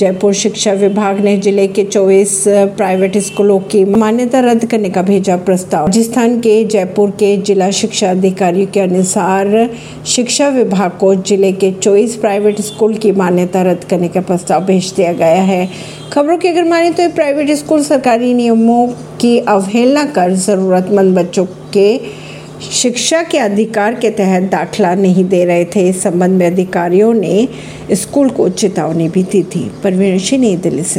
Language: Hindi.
जयपुर शिक्षा विभाग ने ज़िले के 24 प्राइवेट स्कूलों की मान्यता रद्द करने का भेजा प्रस्ताव। राजस्थान के जयपुर के जिला शिक्षा अधिकारी के अनुसार, शिक्षा विभाग को ज़िले के 24 प्राइवेट स्कूल की मान्यता रद्द करने का प्रस्ताव भेज दिया गया है। खबरों की अगर माने तो प्राइवेट स्कूल सरकारी नियमों की अवहेलना कर जरूरतमंद बच्चों के शिक्षा के अधिकार के तहत दाखिला नहीं दे रहे थे। इस संबंध में अधिकारियों ने स्कूल को चेतावनी भी दी थी। परवीन सिंह, नई दिल्ली से।